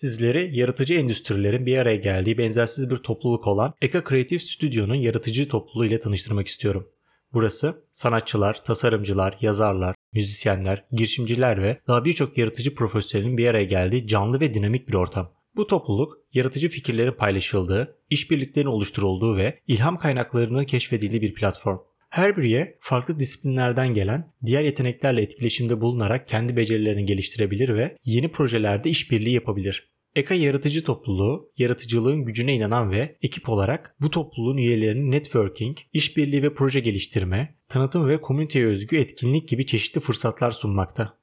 Sizleri yaratıcı endüstrilerin bir araya geldiği benzersiz bir topluluk olan Eka Creative Studio'nun yaratıcı topluluğu ile tanıştırmak istiyorum. Burası sanatçılar, tasarımcılar, yazarlar, müzisyenler, girişimciler ve daha birçok yaratıcı profesyonelin bir araya geldiği canlı ve dinamik bir ortam. Bu topluluk yaratıcı fikirlerin paylaşıldığı, işbirliklerinin oluşturulduğu ve ilham kaynaklarının keşfedildiği bir platform. Her biriye farklı disiplinlerden gelen, diğer yeteneklerle etkileşimde bulunarak kendi becerilerini geliştirebilir ve yeni projelerde işbirliği yapabilir. Eka Yaratıcı Topluluğu, yaratıcılığın gücüne inanan ve ekip olarak bu topluluğun üyelerinin networking, işbirliği ve proje geliştirme, tanıtım ve komüniteye özgü etkinlik gibi çeşitli fırsatlar sunmakta.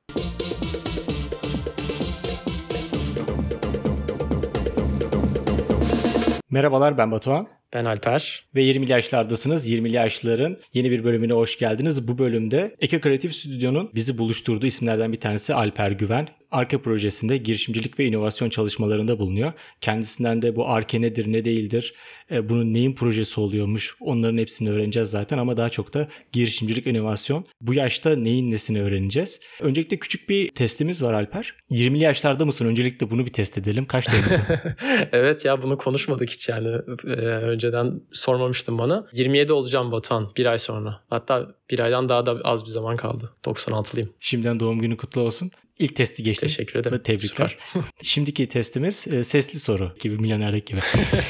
Merhabalar ben Batuhan. Ben Alper. Ve 20'li yaşlardasınız. 20'li yaşların yeni bir bölümüne hoş geldiniz. Bu bölümde Eka Kreatif Stüdyo'nun bizi buluşturduğu isimlerden bir tanesi Alper Güven. Arke projesinde girişimcilik ve inovasyon çalışmalarında bulunuyor. Kendisinden de bu Arke nedir ne değildir, e, bunun neyin projesi oluyormuş onların hepsini öğreneceğiz zaten ama daha çok da girişimcilik inovasyon. Bu yaşta neyin nesini öğreneceğiz. Öncelikle küçük bir testimiz var Alper. 20'li yaşlarda mısın? Öncelikle bunu bir test edelim. Kaç mısın? evet ya bunu konuşmadık hiç yani. Ee, önceden sormamıştın bana. 27 olacağım Batuhan bir ay sonra. Hatta bir aydan daha da az bir zaman kaldı. 96'lıyım. Şimdiden doğum günü kutlu olsun. İlk testi geçtim. Teşekkür ederim. Tebrikler. Şimdiki testimiz e, sesli soru gibi milyonerdeki gibi.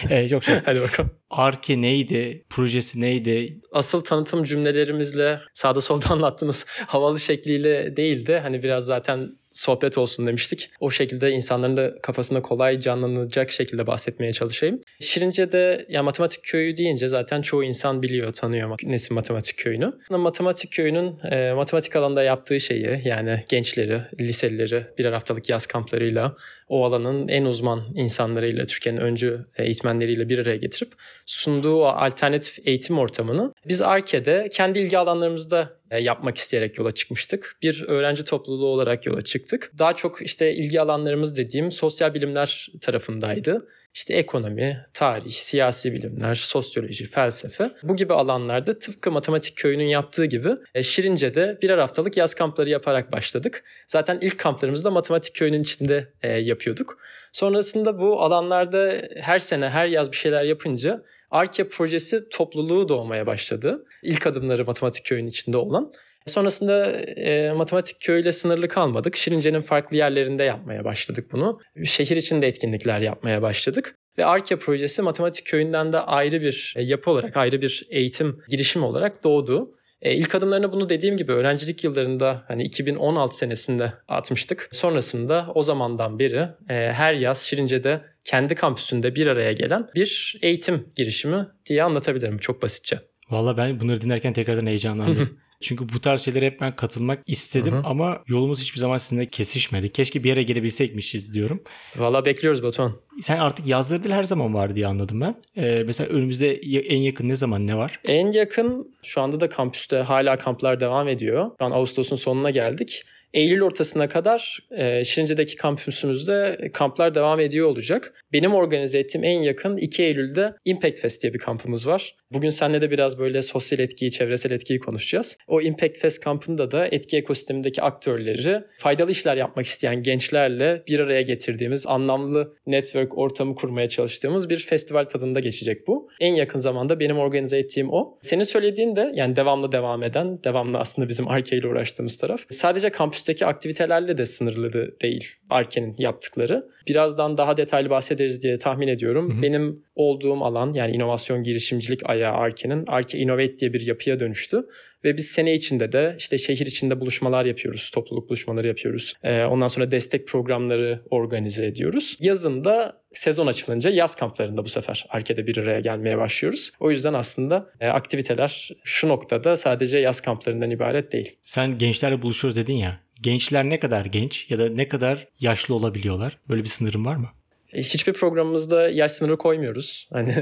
ee, çok şey. Hadi bakalım. Arke neydi? Projesi neydi? Asıl tanıtım cümlelerimizle sağda solda anlattığımız havalı şekliyle değildi. Hani biraz zaten sohbet olsun demiştik. O şekilde insanların da kafasında kolay canlanacak şekilde bahsetmeye çalışayım. Şirince'de ya matematik köyü deyince zaten çoğu insan biliyor, tanıyor Nesin Matematik Köyü'nü. Matematik Köyü'nün e, matematik alanda yaptığı şeyi yani gençleri, liselileri birer haftalık yaz kamplarıyla o alanın en uzman insanlarıyla, Türkiye'nin öncü eğitmenleriyle bir araya getirip sunduğu alternatif eğitim ortamını biz Arke'de kendi ilgi alanlarımızda e, yapmak isteyerek yola çıkmıştık. Bir öğrenci topluluğu olarak yola çıktık. Daha çok işte ilgi alanlarımız dediğim sosyal bilimler tarafındaydı. İşte ekonomi, tarih, siyasi bilimler, sosyoloji, felsefe bu gibi alanlarda tıpkı matematik köyünün yaptığı gibi e, Şirince'de birer haftalık yaz kampları yaparak başladık. Zaten ilk kamplarımızı da matematik köyünün içinde e, yapıyorduk. Sonrasında bu alanlarda her sene her yaz bir şeyler yapınca Arke projesi topluluğu doğmaya başladı. İlk adımları matematik köyünün içinde olan. Sonrasında e, matematik köyle sınırlı kalmadık. Şirince'nin farklı yerlerinde yapmaya başladık bunu. Şehir içinde etkinlikler yapmaya başladık. Ve Arke projesi matematik köyünden de ayrı bir e, yapı olarak, ayrı bir eğitim girişim olarak doğdu. E, ilk adımlarını bunu dediğim gibi öğrencilik yıllarında hani 2016 senesinde atmıştık. Sonrasında o zamandan beri e, her yaz Şirince'de kendi kampüsünde bir araya gelen bir eğitim girişimi diye anlatabilirim çok basitçe. Valla ben bunları dinlerken tekrardan heyecanlandım. Çünkü bu tarz şeylere hep ben katılmak istedim Hı-hı. ama yolumuz hiçbir zaman sizinle kesişmedi. Keşke bir yere gelebilsekmişiz diyorum. Valla bekliyoruz Batuhan. Sen artık yazları değil her zaman var diye anladım ben. Ee, mesela önümüzde en yakın ne zaman ne var? En yakın şu anda da kampüste hala kamplar devam ediyor. Şu an Ağustos'un sonuna geldik. Eylül ortasına kadar e, Şirince'deki kampüsümüzde kamplar devam ediyor olacak. Benim organize ettiğim en yakın 2 Eylül'de Impact Fest diye bir kampımız var. Bugün seninle de biraz böyle sosyal etkiyi, çevresel etkiyi konuşacağız. O Impact Fest kampında da etki ekosistemindeki aktörleri faydalı işler yapmak isteyen gençlerle bir araya getirdiğimiz anlamlı network ortamı kurmaya çalıştığımız bir festival tadında geçecek bu. En yakın zamanda benim organize ettiğim o. Senin söylediğin de yani devamlı devam eden, devamlı aslında bizim Arke ile uğraştığımız taraf. Sadece kampüsteki aktivitelerle de sınırlı değil Arke'nin yaptıkları. Birazdan daha detaylı bahsederiz diye tahmin ediyorum. Hı hı. Benim olduğum alan yani inovasyon girişimcilik ayağı Arke'nin Arke Innovate diye bir yapıya dönüştü. Ve biz sene içinde de işte şehir içinde buluşmalar yapıyoruz, topluluk buluşmaları yapıyoruz. Ee, ondan sonra destek programları organize ediyoruz. Yazın da sezon açılınca yaz kamplarında bu sefer Arke'de bir araya gelmeye başlıyoruz. O yüzden aslında e, aktiviteler şu noktada sadece yaz kamplarından ibaret değil. Sen gençlerle buluşuyoruz dedin ya. Gençler ne kadar genç ya da ne kadar yaşlı olabiliyorlar? Böyle bir sınırın var mı? E, hiçbir programımızda yaş sınırı koymuyoruz. Hani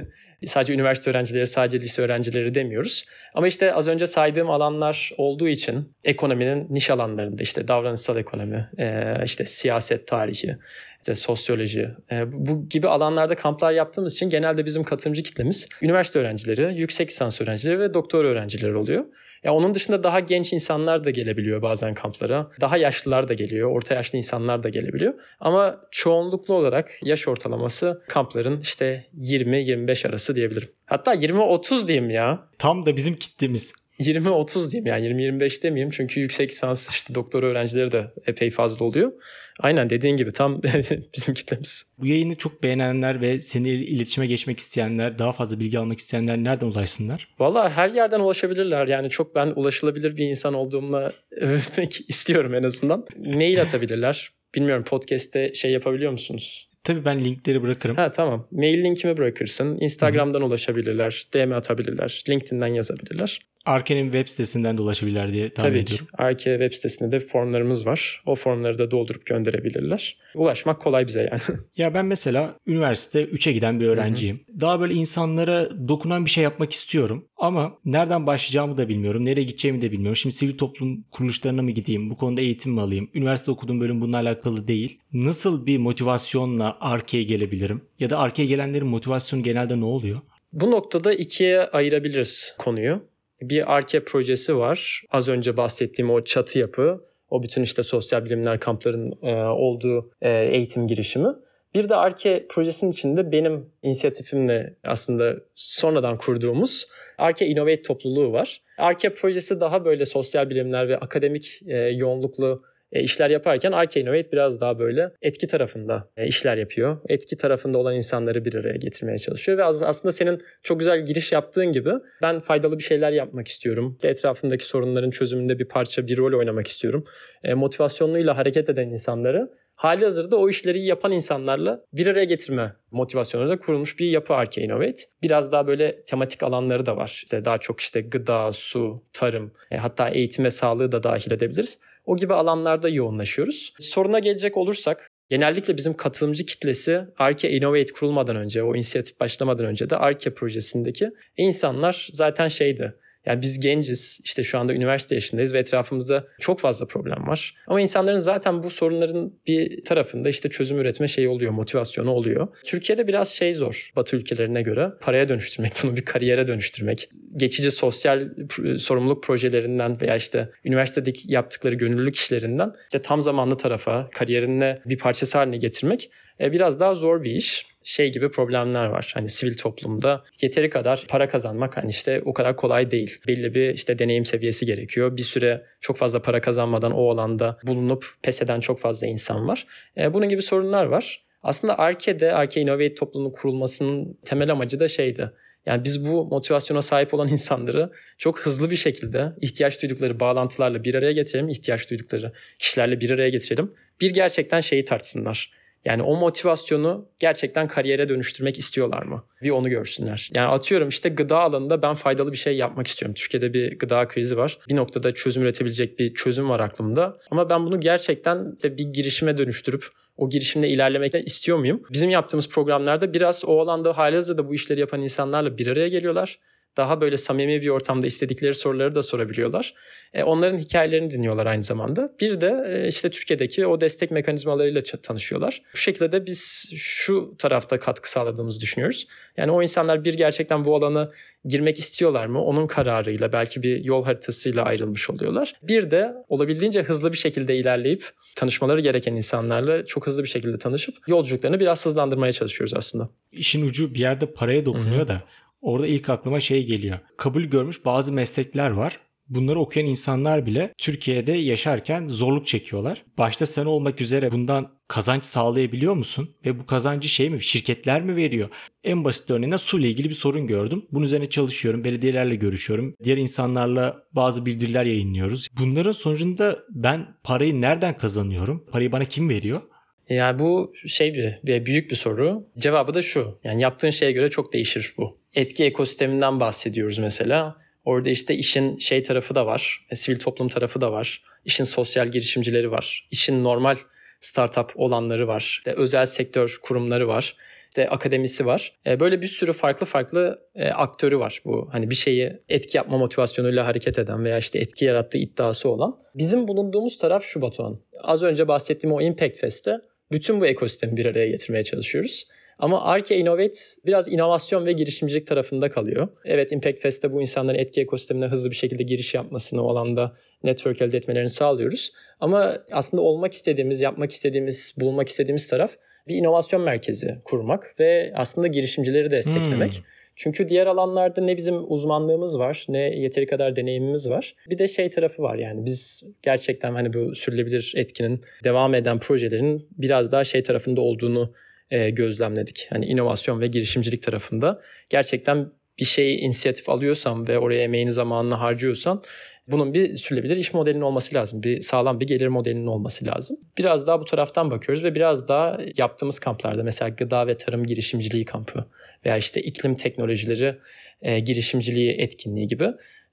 sadece üniversite öğrencileri, sadece lise öğrencileri demiyoruz. Ama işte az önce saydığım alanlar olduğu için ekonominin niş alanlarında işte davranışsal ekonomi, e, işte siyaset tarihi, işte sosyoloji e, bu gibi alanlarda kamplar yaptığımız için genelde bizim katılımcı kitlemiz üniversite öğrencileri, yüksek lisans öğrencileri ve doktor öğrencileri oluyor. Ya onun dışında daha genç insanlar da gelebiliyor bazen kamplara. Daha yaşlılar da geliyor, orta yaşlı insanlar da gelebiliyor. Ama çoğunluklu olarak yaş ortalaması kampların işte 20-25 arası diyebilirim. Hatta 20-30 diyeyim ya. Tam da bizim kitlemiz. 20-30 diyeyim yani 20-25 demeyeyim çünkü yüksek lisans işte doktora öğrencileri de epey fazla oluyor. Aynen dediğin gibi tam bizim kitlemiz. Bu yayını çok beğenenler ve seninle iletişime geçmek isteyenler, daha fazla bilgi almak isteyenler nereden ulaşsınlar? Valla her yerden ulaşabilirler. Yani çok ben ulaşılabilir bir insan olduğumla övmek istiyorum en azından. Mail atabilirler. Bilmiyorum podcast'te şey yapabiliyor musunuz? Tabii ben linkleri bırakırım. Ha tamam. Mail linkimi bırakırsın. Instagram'dan Hı-hı. ulaşabilirler. DM atabilirler. LinkedIn'den yazabilirler. Arke'nin web sitesinden de ulaşabilirler diye tahmin Tabii ediyorum. Tabii ki. Arke web sitesinde de formlarımız var. O formları da doldurup gönderebilirler. Ulaşmak kolay bize yani. ya ben mesela üniversite 3'e giden bir öğrenciyim. Hı-hı. Daha böyle insanlara dokunan bir şey yapmak istiyorum. Ama nereden başlayacağımı da bilmiyorum. Nereye gideceğimi de bilmiyorum. Şimdi sivil toplum kuruluşlarına mı gideyim? Bu konuda eğitim mi alayım? Üniversite okuduğum bölüm bununla alakalı değil. Nasıl bir motivasyonla Arke'ye gelebilirim? Ya da Arke'ye gelenlerin motivasyonu genelde ne oluyor? Bu noktada ikiye ayırabiliriz konuyu bir ARKE projesi var. Az önce bahsettiğim o çatı yapı, o bütün işte sosyal bilimler kampların e, olduğu e, eğitim girişimi. Bir de ARKE projesinin içinde benim inisiyatifimle aslında sonradan kurduğumuz ARKE Innovate topluluğu var. ARKE projesi daha böyle sosyal bilimler ve akademik e, yoğunluklu e, işler yaparken Arke Innovate biraz daha böyle etki tarafında e, işler yapıyor. Etki tarafında olan insanları bir araya getirmeye çalışıyor ve aslında senin çok güzel giriş yaptığın gibi ben faydalı bir şeyler yapmak istiyorum. Etrafımdaki sorunların çözümünde bir parça, bir rol oynamak istiyorum. E, motivasyonluyla hareket eden insanları hali hazırda o işleri yapan insanlarla bir araya getirme motivasyonuyla kurulmuş bir yapı Arke Innovate. Biraz daha böyle tematik alanları da var. İşte daha çok işte gıda, su, tarım, e, hatta eğitim ve sağlığı da dahil edebiliriz. O gibi alanlarda yoğunlaşıyoruz. Soruna gelecek olursak Genellikle bizim katılımcı kitlesi Arke Innovate kurulmadan önce, o inisiyatif başlamadan önce de Arke projesindeki insanlar zaten şeydi. Yani biz genciz, işte şu anda üniversite yaşındayız ve etrafımızda çok fazla problem var. Ama insanların zaten bu sorunların bir tarafında işte çözüm üretme şeyi oluyor, motivasyonu oluyor. Türkiye'de biraz şey zor Batı ülkelerine göre. Paraya dönüştürmek, bunu bir kariyere dönüştürmek. Geçici sosyal sorumluluk projelerinden veya işte üniversitedeki yaptıkları gönüllülük işlerinden işte tam zamanlı tarafa, kariyerine bir parçası haline getirmek e, biraz daha zor bir iş şey gibi problemler var. Hani sivil toplumda yeteri kadar para kazanmak hani işte o kadar kolay değil. Belli bir işte deneyim seviyesi gerekiyor. Bir süre çok fazla para kazanmadan o alanda bulunup pes eden çok fazla insan var. E, bunun gibi sorunlar var. Aslında Arke'de, Arke Innovate toplumunun kurulmasının temel amacı da şeydi. Yani biz bu motivasyona sahip olan insanları çok hızlı bir şekilde ihtiyaç duydukları bağlantılarla bir araya getirelim, ihtiyaç duydukları kişilerle bir araya getirelim. Bir gerçekten şeyi tartsınlar yani o motivasyonu gerçekten kariyere dönüştürmek istiyorlar mı? Bir onu görsünler. Yani atıyorum işte gıda alanında ben faydalı bir şey yapmak istiyorum. Türkiye'de bir gıda krizi var. Bir noktada çözüm üretebilecek bir çözüm var aklımda. Ama ben bunu gerçekten de bir girişime dönüştürüp o girişimde ilerlemek istiyor muyum? Bizim yaptığımız programlarda biraz o alanda halihazırda bu işleri yapan insanlarla bir araya geliyorlar daha böyle samimi bir ortamda istedikleri soruları da sorabiliyorlar. E, onların hikayelerini dinliyorlar aynı zamanda. Bir de e, işte Türkiye'deki o destek mekanizmalarıyla tanışıyorlar. Bu şekilde de biz şu tarafta katkı sağladığımızı düşünüyoruz. Yani o insanlar bir gerçekten bu alana girmek istiyorlar mı? Onun kararıyla belki bir yol haritasıyla ayrılmış oluyorlar. Bir de olabildiğince hızlı bir şekilde ilerleyip tanışmaları gereken insanlarla çok hızlı bir şekilde tanışıp yolculuklarını biraz hızlandırmaya çalışıyoruz aslında. İşin ucu bir yerde paraya dokunuyor Hı-hı. da Orada ilk aklıma şey geliyor. Kabul görmüş bazı meslekler var. Bunları okuyan insanlar bile Türkiye'de yaşarken zorluk çekiyorlar. Başta sen olmak üzere bundan kazanç sağlayabiliyor musun? Ve bu kazancı şey mi şirketler mi veriyor? En basit örneğinde su ile ilgili bir sorun gördüm. Bunun üzerine çalışıyorum. Belediyelerle görüşüyorum. Diğer insanlarla bazı bildiriler yayınlıyoruz. Bunların sonucunda ben parayı nereden kazanıyorum? Parayı bana kim veriyor? Yani bu şey bir, bir büyük bir soru. Cevabı da şu. Yani yaptığın şeye göre çok değişir bu. Etki ekosisteminden bahsediyoruz mesela. Orada işte işin şey tarafı da var. E, sivil toplum tarafı da var. İşin sosyal girişimcileri var. İşin normal startup olanları var. İşte özel sektör kurumları var. İşte akademisi var. E, böyle bir sürü farklı farklı e, aktörü var bu. Hani bir şeyi etki yapma motivasyonuyla hareket eden veya işte etki yarattığı iddiası olan. Bizim bulunduğumuz taraf şu Batuhan. Az önce bahsettiğim o Impact Fest'te bütün bu ekosistemi bir araya getirmeye çalışıyoruz. Ama Arke Innovate biraz inovasyon ve girişimcilik tarafında kalıyor. Evet Impact Fest'te bu insanların etki ekosistemine hızlı bir şekilde giriş yapmasını, o alanda network elde etmelerini sağlıyoruz. Ama aslında olmak istediğimiz, yapmak istediğimiz, bulunmak istediğimiz taraf bir inovasyon merkezi kurmak ve aslında girişimcileri desteklemek. Hmm. Çünkü diğer alanlarda ne bizim uzmanlığımız var ne yeteri kadar deneyimimiz var. Bir de şey tarafı var yani biz gerçekten hani bu sürülebilir etkinin devam eden projelerin biraz daha şey tarafında olduğunu e, gözlemledik. Hani inovasyon ve girişimcilik tarafında gerçekten bir şey inisiyatif alıyorsan ve oraya emeğini zamanını harcıyorsan bunun bir sürülebilir iş modelinin olması lazım. Bir sağlam bir gelir modelinin olması lazım. Biraz daha bu taraftan bakıyoruz ve biraz daha yaptığımız kamplarda mesela gıda ve tarım girişimciliği kampı veya işte iklim teknolojileri e, girişimciliği etkinliği gibi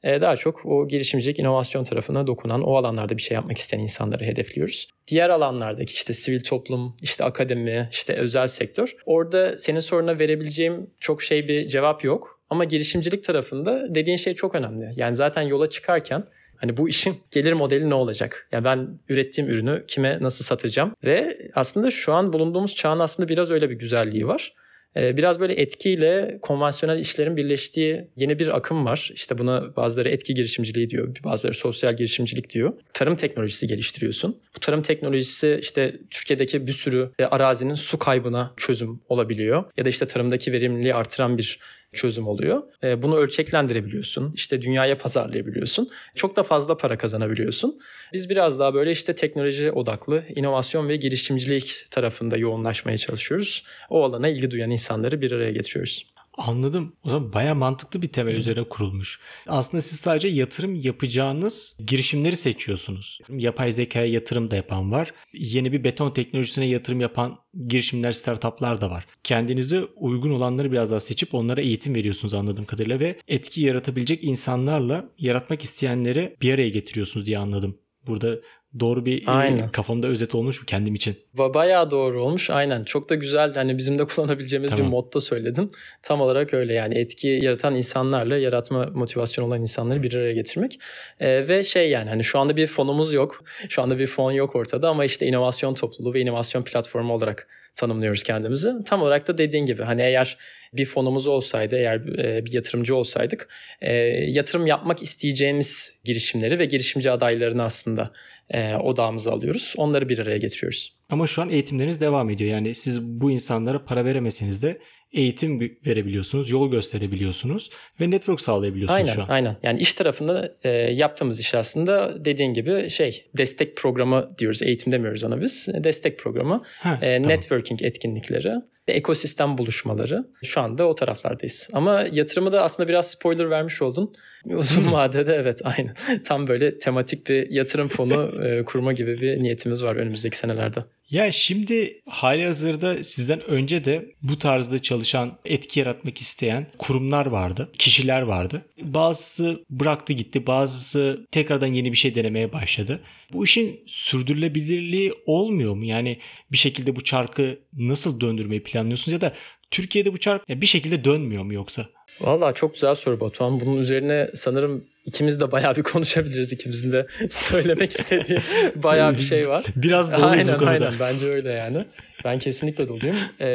daha çok o girişimcilik inovasyon tarafına dokunan o alanlarda bir şey yapmak isteyen insanları hedefliyoruz. Diğer alanlardaki işte sivil toplum, işte akademi, işte özel sektör orada senin soruna verebileceğim çok şey bir cevap yok. Ama girişimcilik tarafında dediğin şey çok önemli. Yani zaten yola çıkarken Hani bu işin gelir modeli ne olacak? Yani ben ürettiğim ürünü kime nasıl satacağım? Ve aslında şu an bulunduğumuz çağın aslında biraz öyle bir güzelliği var. Ee, biraz böyle etkiyle konvansiyonel işlerin birleştiği yeni bir akım var. İşte buna bazıları etki girişimciliği diyor, bazıları sosyal girişimcilik diyor. Tarım teknolojisi geliştiriyorsun. Bu tarım teknolojisi işte Türkiye'deki bir sürü e, arazinin su kaybına çözüm olabiliyor. Ya da işte tarımdaki verimliliği artıran bir çözüm oluyor. E, bunu ölçeklendirebiliyorsun. İşte dünyaya pazarlayabiliyorsun. Çok da fazla para kazanabiliyorsun. Biz biraz daha böyle işte teknoloji odaklı, inovasyon ve girişimcilik tarafında yoğunlaşmaya çalışıyoruz. O alana ilgi duyan insanları bir araya getiriyoruz. Anladım. O zaman baya mantıklı bir temel üzerine kurulmuş. Aslında siz sadece yatırım yapacağınız girişimleri seçiyorsunuz. Yapay zekaya yatırım da yapan var. Yeni bir beton teknolojisine yatırım yapan girişimler, startuplar da var. Kendinize uygun olanları biraz daha seçip onlara eğitim veriyorsunuz anladığım kadarıyla ve etki yaratabilecek insanlarla yaratmak isteyenleri bir araya getiriyorsunuz diye anladım. Burada Doğru bir e, aynen. kafamda özet olmuş mu kendim için? Bayağı doğru olmuş aynen. Çok da güzel hani bizim de kullanabileceğimiz tamam. bir modda söyledin. Tam olarak öyle yani etki yaratan insanlarla yaratma motivasyon olan insanları bir araya getirmek. Ee, ve şey yani hani şu anda bir fonumuz yok. Şu anda bir fon yok ortada ama işte inovasyon topluluğu ve inovasyon platformu olarak tanımlıyoruz kendimizi. Tam olarak da dediğin gibi hani eğer bir fonumuz olsaydı, eğer e, bir yatırımcı olsaydık e, yatırım yapmak isteyeceğimiz girişimleri ve girişimci adaylarını aslında e, odağımıza alıyoruz. Onları bir araya getiriyoruz. Ama şu an eğitimleriniz devam ediyor. Yani siz bu insanlara para veremeseniz de eğitim verebiliyorsunuz, yol gösterebiliyorsunuz ve network sağlayabiliyorsunuz aynen, şu an. Aynen. Yani iş tarafında e, yaptığımız iş aslında dediğin gibi şey destek programı diyoruz. Eğitim demiyoruz ona biz. Destek programı. Ha, e, tamam. Networking etkinlikleri ekosistem buluşmaları. Şu anda o taraflardayız. Ama yatırımı da aslında biraz spoiler vermiş oldun. Uzun vadede evet aynı. Tam böyle tematik bir yatırım fonu e, kurma gibi bir niyetimiz var önümüzdeki senelerde. Ya şimdi hali hazırda sizden önce de bu tarzda çalışan, etki yaratmak isteyen kurumlar vardı, kişiler vardı. Bazısı bıraktı gitti, bazısı tekrardan yeni bir şey denemeye başladı. Bu işin sürdürülebilirliği olmuyor mu? Yani bir şekilde bu çarkı nasıl döndürmeyi planlıyorsunuz ya da Türkiye'de bu çark bir şekilde dönmüyor mu yoksa? Valla çok güzel soru Batuhan. Bunun üzerine sanırım ikimiz de bayağı bir konuşabiliriz. İkimizin de söylemek istediği bayağı bir şey var. Biraz doluyuz aynen, bu konuda. Aynen bence öyle yani. Ben kesinlikle doluyum. Ee,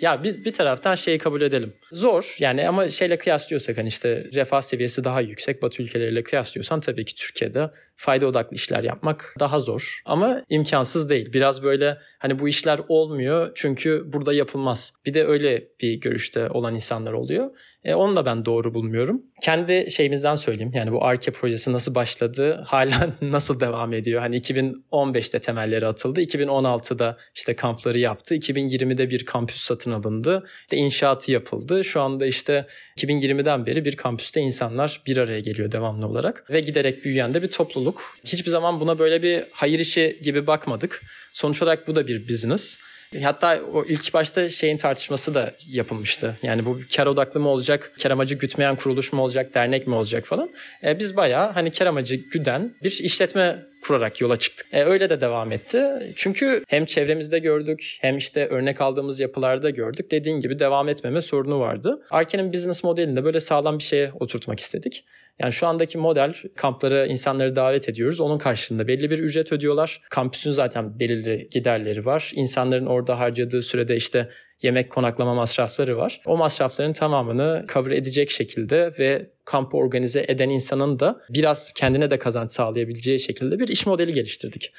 ya bir, bir taraftan şeyi kabul edelim. Zor yani ama şeyle kıyaslıyorsak hani işte refah seviyesi daha yüksek Batı ülkeleriyle kıyaslıyorsan tabii ki Türkiye'de fayda odaklı işler yapmak daha zor. Ama imkansız değil. Biraz böyle hani bu işler olmuyor çünkü burada yapılmaz. Bir de öyle bir görüşte olan insanlar oluyor. E, onu da ben doğru bulmuyorum. Kendi şeyimizden söyleyeyim. Yani bu Arke projesi nasıl başladı, hala nasıl devam ediyor? Hani 2015'te temelleri atıldı. 2016'da işte kampları yaptı. 2020'de bir kampüs satın alındı. İşte inşaatı yapıldı. Şu anda işte 2020'den beri bir kampüste insanlar bir araya geliyor devamlı olarak. Ve giderek büyüyen de bir topluluk. Hiçbir zaman buna böyle bir hayır işi gibi bakmadık. Sonuç olarak bu da bir business. Hatta o ilk başta şeyin tartışması da yapılmıştı. Yani bu kar odaklı mı olacak, kar amacı gütmeyen kuruluş mu olacak, dernek mi olacak falan. E, biz bayağı hani kar amacı güden bir işletme kurarak yola çıktık. E, öyle de devam etti. Çünkü hem çevremizde gördük hem işte örnek aldığımız yapılarda gördük. Dediğin gibi devam etmeme sorunu vardı. Arken'in business modelinde böyle sağlam bir şeye oturtmak istedik. Yani şu andaki model kamplara insanları davet ediyoruz. Onun karşılığında belli bir ücret ödüyorlar. Kampüsün zaten belirli giderleri var. İnsanların orada harcadığı sürede işte yemek konaklama masrafları var. O masrafların tamamını cover edecek şekilde ve kampı organize eden insanın da biraz kendine de kazanç sağlayabileceği şekilde bir iş modeli geliştirdik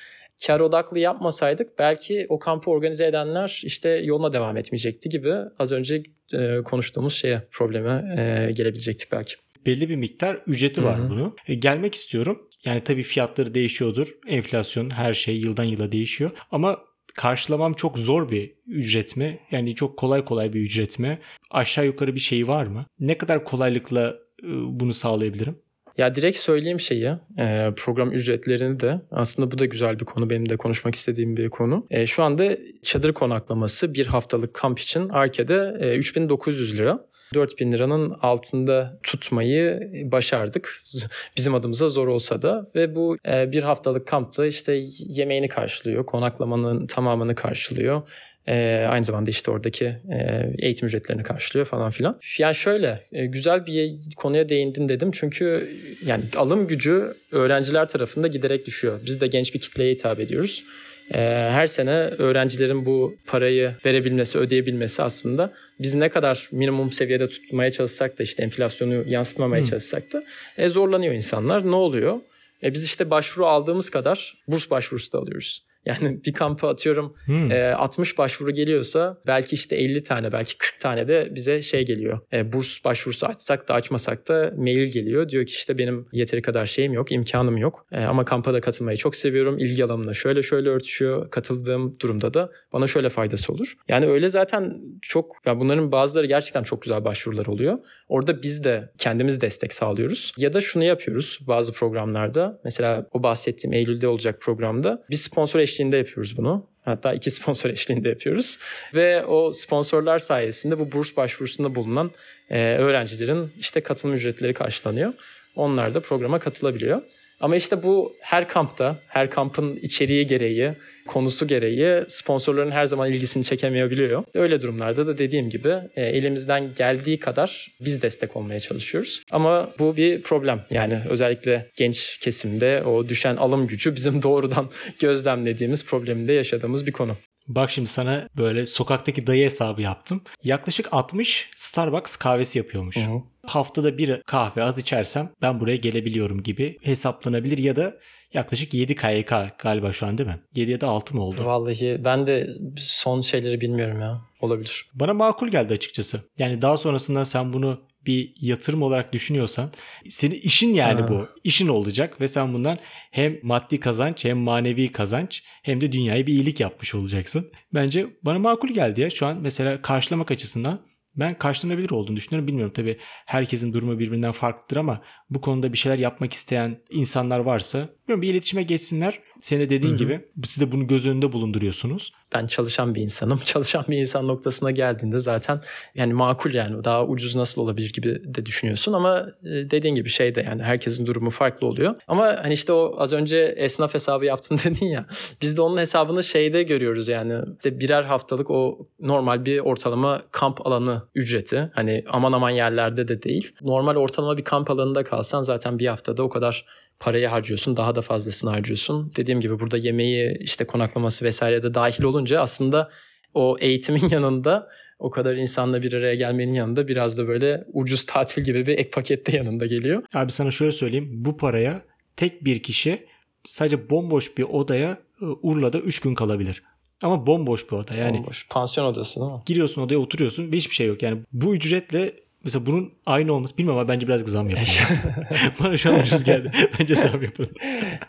kar odaklı yapmasaydık belki o kampı organize edenler işte yoluna devam etmeyecekti gibi az önce e, konuştuğumuz şeye probleme e, gelebilecektik belki. Belli bir miktar ücreti var Hı-hı. bunun. E, gelmek istiyorum. Yani tabii fiyatları değişiyordur. Enflasyon her şey yıldan yıla değişiyor. Ama karşılamam çok zor bir ücret mi? Yani çok kolay kolay bir ücret mi? Aşağı yukarı bir şey var mı? Ne kadar kolaylıkla e, bunu sağlayabilirim? Ya direkt söyleyeyim şeyi e, program ücretlerini de aslında bu da güzel bir konu benim de konuşmak istediğim bir konu. E, şu anda çadır konaklaması bir haftalık kamp için Arke'de 3900 lira. 4000 liranın altında tutmayı başardık. Bizim adımıza zor olsa da ve bu bir haftalık kampta işte yemeğini karşılıyor, konaklamanın tamamını karşılıyor. E, aynı zamanda işte oradaki e, eğitim ücretlerini karşılıyor falan filan. Yani şöyle e, güzel bir konuya değindin dedim. Çünkü yani alım gücü öğrenciler tarafında giderek düşüyor. Biz de genç bir kitleye hitap ediyoruz. E, her sene öğrencilerin bu parayı verebilmesi, ödeyebilmesi aslında biz ne kadar minimum seviyede tutmaya çalışsak da işte enflasyonu yansıtmamaya hmm. çalışsak da e, zorlanıyor insanlar. Ne oluyor? E, biz işte başvuru aldığımız kadar burs başvurusu da alıyoruz. Yani bir kampa atıyorum hmm. e, 60 başvuru geliyorsa belki işte 50 tane belki 40 tane de bize şey geliyor. E, burs başvurusu açsak da açmasak da mail geliyor. Diyor ki işte benim yeteri kadar şeyim yok, imkanım yok. E, ama kampa da katılmayı çok seviyorum. İlgi alanımla şöyle şöyle örtüşüyor. Katıldığım durumda da bana şöyle faydası olur. Yani öyle zaten çok ya bunların bazıları gerçekten çok güzel başvurular oluyor. Orada biz de kendimiz destek sağlıyoruz. Ya da şunu yapıyoruz bazı programlarda. Mesela o bahsettiğim Eylül'de olacak programda bir sponsor eşliğinde yapıyoruz bunu. Hatta iki sponsor eşliğinde yapıyoruz. Ve o sponsorlar sayesinde bu burs başvurusunda bulunan e, öğrencilerin işte katılım ücretleri karşılanıyor. Onlar da programa katılabiliyor. Ama işte bu her kampta, her kampın içeriği gereği, konusu gereği sponsorların her zaman ilgisini çekemeyebiliyor. Öyle durumlarda da dediğim gibi e, elimizden geldiği kadar biz destek olmaya çalışıyoruz. Ama bu bir problem. Yani özellikle genç kesimde o düşen alım gücü bizim doğrudan gözlemlediğimiz probleminde yaşadığımız bir konu. Bak şimdi sana böyle sokaktaki dayı hesabı yaptım. Yaklaşık 60 Starbucks kahvesi yapıyormuş. Hı hı. Haftada bir kahve az içersem ben buraya gelebiliyorum gibi hesaplanabilir ya da yaklaşık 7 KYK galiba şu an değil mi? 7 ya da 6 mı oldu? Vallahi ben de son şeyleri bilmiyorum ya. Olabilir. Bana makul geldi açıkçası. Yani daha sonrasında sen bunu bir yatırım olarak düşünüyorsan senin işin yani ha. bu. İşin olacak ve sen bundan hem maddi kazanç hem manevi kazanç hem de dünyaya bir iyilik yapmış olacaksın. Bence bana makul geldi ya. Şu an mesela karşılamak açısından ben karşılanabilir olduğunu düşünüyorum. Bilmiyorum tabii herkesin durumu birbirinden farklıdır ama bu konuda bir şeyler yapmak isteyen insanlar varsa bir iletişime geçsinler. Senin de dediğin Hı-hı. gibi siz de bunu göz önünde bulunduruyorsunuz. Ben çalışan bir insanım. Çalışan bir insan noktasına geldiğinde zaten yani makul yani daha ucuz nasıl olabilir gibi de düşünüyorsun ama e, dediğin gibi şey de yani herkesin durumu farklı oluyor. Ama hani işte o az önce esnaf hesabı yaptım dedin ya. Biz de onun hesabını şeyde görüyoruz yani. İşte birer haftalık o normal bir ortalama kamp alanı ücreti. Hani aman aman yerlerde de değil. Normal ortalama bir kamp alanında kalsan zaten bir haftada o kadar parayı harcıyorsun. Daha da fazlasını harcıyorsun. Dediğim gibi burada yemeği işte konaklaması vesaire de dahil olunca aslında o eğitimin yanında o kadar insanla bir araya gelmenin yanında biraz da böyle ucuz tatil gibi bir ek pakette yanında geliyor. Abi sana şöyle söyleyeyim. Bu paraya tek bir kişi sadece bomboş bir odaya e, Urla'da 3 gün kalabilir. Ama bomboş bir oda yani. Bomboş. Pansiyon odası değil mi? Giriyorsun odaya oturuyorsun ve hiçbir şey yok. Yani bu ücretle Mesela bunun aynı olması bilmiyorum ama bence biraz zam yapın. Bana şu an ucuz geldi. Bence zam yapın.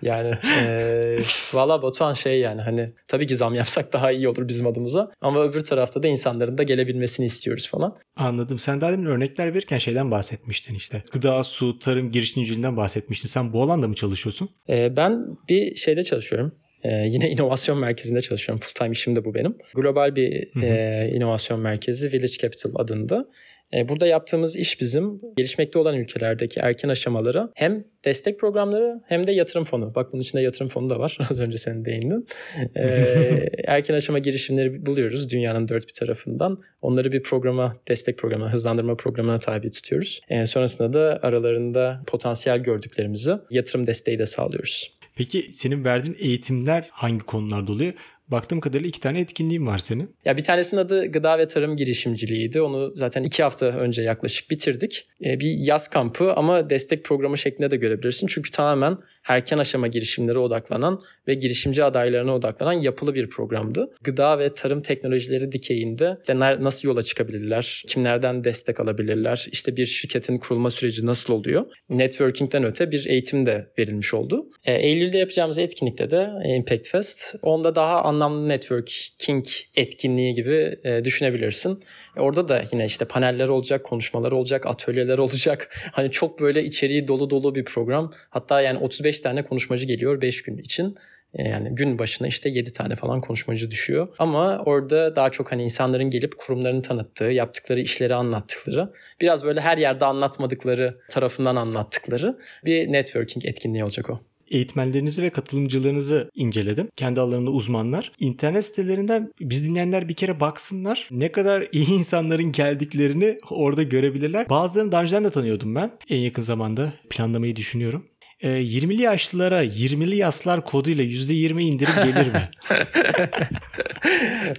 yani e, valla Batuhan şey yani hani tabii ki zam yapsak daha iyi olur bizim adımıza. Ama öbür tarafta da insanların da gelebilmesini istiyoruz falan. Anladım. Sen daha demin örnekler verirken şeyden bahsetmiştin işte. Gıda, su, tarım girişimciliğinden bahsetmiştin. Sen bu alanda mı çalışıyorsun? E, ben bir şeyde çalışıyorum. Ee, yine inovasyon merkezinde çalışıyorum. Full time işim de bu benim. Global bir e, inovasyon merkezi Village Capital adında. E, burada yaptığımız iş bizim gelişmekte olan ülkelerdeki erken aşamalara hem destek programları hem de yatırım fonu. Bak bunun içinde yatırım fonu da var. Az önce senin değindin. Ee, erken aşama girişimleri buluyoruz dünyanın dört bir tarafından. Onları bir programa, destek programına, hızlandırma programına tabi tutuyoruz. Ee, sonrasında da aralarında potansiyel gördüklerimizi yatırım desteği de sağlıyoruz. Peki senin verdiğin eğitimler hangi konularda oluyor? Baktığım kadarıyla iki tane etkinliğin var senin. Ya bir tanesinin adı gıda ve tarım girişimciliğiydi. Onu zaten iki hafta önce yaklaşık bitirdik. Ee, bir yaz kampı ama destek programı şeklinde de görebilirsin. Çünkü tamamen erken aşama girişimlere odaklanan ve girişimci adaylarına odaklanan yapılı bir programdı. Gıda ve tarım teknolojileri dikeyinde işte nasıl yola çıkabilirler, kimlerden destek alabilirler, işte bir şirketin kurulma süreci nasıl oluyor. Networking'den öte bir eğitim de verilmiş oldu. E, Eylül'de yapacağımız etkinlikte de Impact Fest. Onda daha anlamlı networking etkinliği gibi e, düşünebilirsin. E, orada da yine işte paneller olacak, konuşmalar olacak, atölyeler olacak. Hani çok böyle içeriği dolu dolu bir program. Hatta yani 35 tane konuşmacı geliyor 5 gün için. E, yani gün başına işte 7 tane falan konuşmacı düşüyor. Ama orada daha çok hani insanların gelip kurumlarını tanıttığı, yaptıkları işleri anlattıkları, biraz böyle her yerde anlatmadıkları tarafından anlattıkları bir networking etkinliği olacak o eğitmenlerinizi ve katılımcılarınızı inceledim. Kendi alanında uzmanlar. İnternet sitelerinden biz dinleyenler bir kere baksınlar. Ne kadar iyi insanların geldiklerini orada görebilirler. Bazılarını daha önceden de tanıyordum ben. En yakın zamanda planlamayı düşünüyorum. 20'li ee, yaşlılara 20'li yaslar koduyla %20 indirim gelir mi?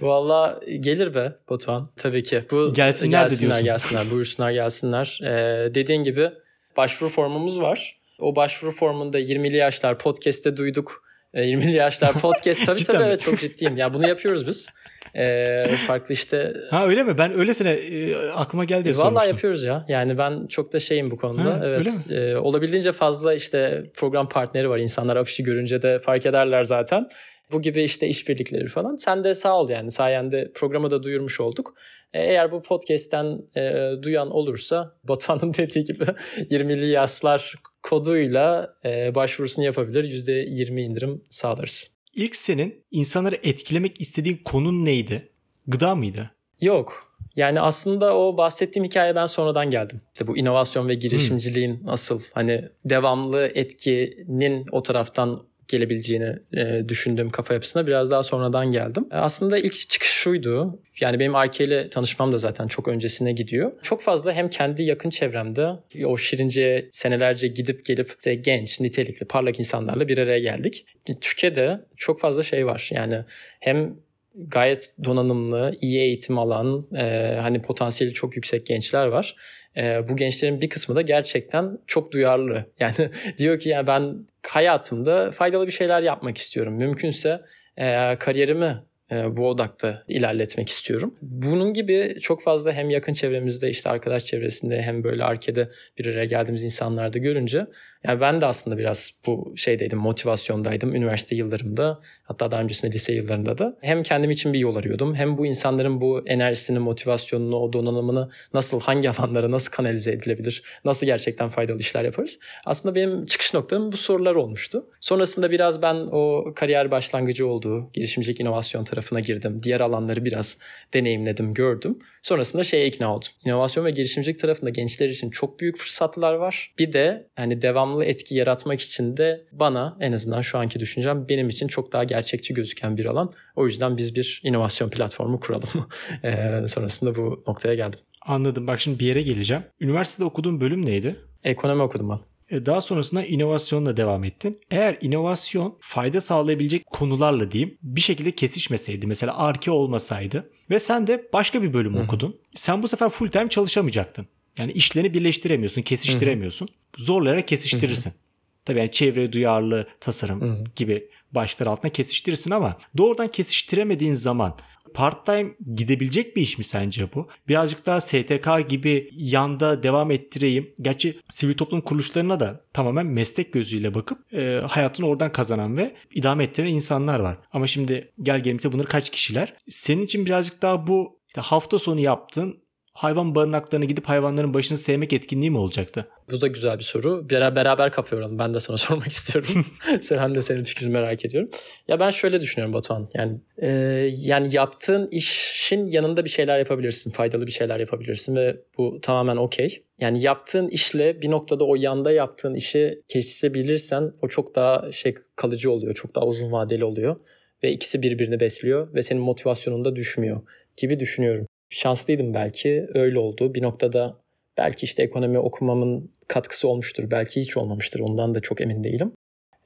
Valla gelir be Batuhan tabii ki. Bu gelsinler, gelsinler de diyorsun. Gelsinler, buyursunlar gelsinler. Ee, dediğin gibi başvuru formumuz var. O başvuru formunda 20'li yaşlar podcast'te duyduk. 20'li e, yaşlar podcast tabii tabii evet çok ciddiyim. Ya bunu yapıyoruz biz. Ee, farklı işte. Ha öyle mi? Ben öylesine e, aklıma geldi e, Vallahi yapıyoruz ya. Yani ben çok da şeyim bu konuda. Ha, evet. E, olabildiğince fazla işte program partneri var. İnsanlar afişi görünce de fark ederler zaten. Bu gibi işte işbirlikleri falan. Sen de sağ ol yani sayende programı da duyurmuş olduk. E, eğer bu podcast'ten e, duyan olursa Batuhan'ın dediği gibi 20'li yaslar koduyla e, başvurusunu yapabilir. %20 indirim sağlarız. İlk senin insanları etkilemek istediğin konun neydi? Gıda mıydı? Yok. Yani aslında o bahsettiğim hikaye ben sonradan geldim. İşte bu inovasyon ve girişimciliğin hmm. nasıl hani devamlı etkinin o taraftan gelebileceğini e, düşündüğüm kafa yapısına biraz daha sonradan geldim. E, aslında ilk çıkış şuydu. Yani benim Arke ile tanışmam da zaten çok öncesine gidiyor. Çok fazla hem kendi yakın çevremde o Şirince'ye senelerce gidip gelip de genç, nitelikli, parlak insanlarla bir araya geldik. Türkiye'de çok fazla şey var. Yani hem gayet donanımlı, iyi eğitim alan, e, hani potansiyeli çok yüksek gençler var. E, bu gençlerin bir kısmı da gerçekten çok duyarlı. Yani diyor ki yani ben hayatımda faydalı bir şeyler yapmak istiyorum. Mümkünse e, kariyerimi e, bu odakta ilerletmek istiyorum. Bunun gibi çok fazla hem yakın çevremizde işte arkadaş çevresinde hem böyle arkede bir araya geldiğimiz insanlarda görünce yani ben de aslında biraz bu şeydeydim, motivasyondaydım üniversite yıllarımda. Hatta daha öncesinde lise yıllarında da. Hem kendim için bir yol arıyordum. Hem bu insanların bu enerjisini, motivasyonunu, o donanımını nasıl, hangi alanlara nasıl kanalize edilebilir? Nasıl gerçekten faydalı işler yaparız? Aslında benim çıkış noktam bu sorular olmuştu. Sonrasında biraz ben o kariyer başlangıcı olduğu girişimcilik inovasyon tarafına girdim. Diğer alanları biraz deneyimledim, gördüm. Sonrasında şeye ikna oldum. İnovasyon ve girişimcilik tarafında gençler için çok büyük fırsatlar var. Bir de hani devam devamlı etki yaratmak için de bana en azından şu anki düşüncem benim için çok daha gerçekçi gözüken bir alan. O yüzden biz bir inovasyon platformu kuralım. e, sonrasında bu noktaya geldim. Anladım. Bak şimdi bir yere geleceğim. Üniversitede okuduğun bölüm neydi? Ekonomi okudum ben. E, daha sonrasında inovasyonla devam ettin. Eğer inovasyon fayda sağlayabilecek konularla diyeyim bir şekilde kesişmeseydi mesela arke olmasaydı ve sen de başka bir bölüm Hı-hı. okudun. Sen bu sefer full time çalışamayacaktın. Yani işlerini birleştiremiyorsun, kesiştiremiyorsun. Hı-hı. Zorlayarak kesiştirirsin. Hı-hı. Tabii yani çevre duyarlı tasarım Hı-hı. gibi başlar altına kesiştirirsin ama doğrudan kesiştiremediğin zaman part time gidebilecek bir iş mi sence bu? Birazcık daha STK gibi yanda devam ettireyim. Gerçi sivil toplum kuruluşlarına da tamamen meslek gözüyle bakıp e, hayatını oradan kazanan ve idame ettiren insanlar var. Ama şimdi gel gelimte bunlar kaç kişiler? Senin için birazcık daha bu işte hafta sonu yaptın hayvan barınaklarına gidip hayvanların başını sevmek etkinliği mi olacaktı? Bu da güzel bir soru. Beraber, beraber kafa yoralım. Ben de sana sormak istiyorum. Sen de senin fikrini merak ediyorum. Ya ben şöyle düşünüyorum Batuhan. Yani e, yani yaptığın işin yanında bir şeyler yapabilirsin. Faydalı bir şeyler yapabilirsin ve bu tamamen okey. Yani yaptığın işle bir noktada o yanda yaptığın işi kesişebilirsen o çok daha şey kalıcı oluyor. Çok daha uzun vadeli oluyor. Ve ikisi birbirini besliyor ve senin motivasyonun da düşmüyor gibi düşünüyorum şanslıydım belki. Öyle oldu. Bir noktada belki işte ekonomi okumamın katkısı olmuştur. Belki hiç olmamıştır. Ondan da çok emin değilim.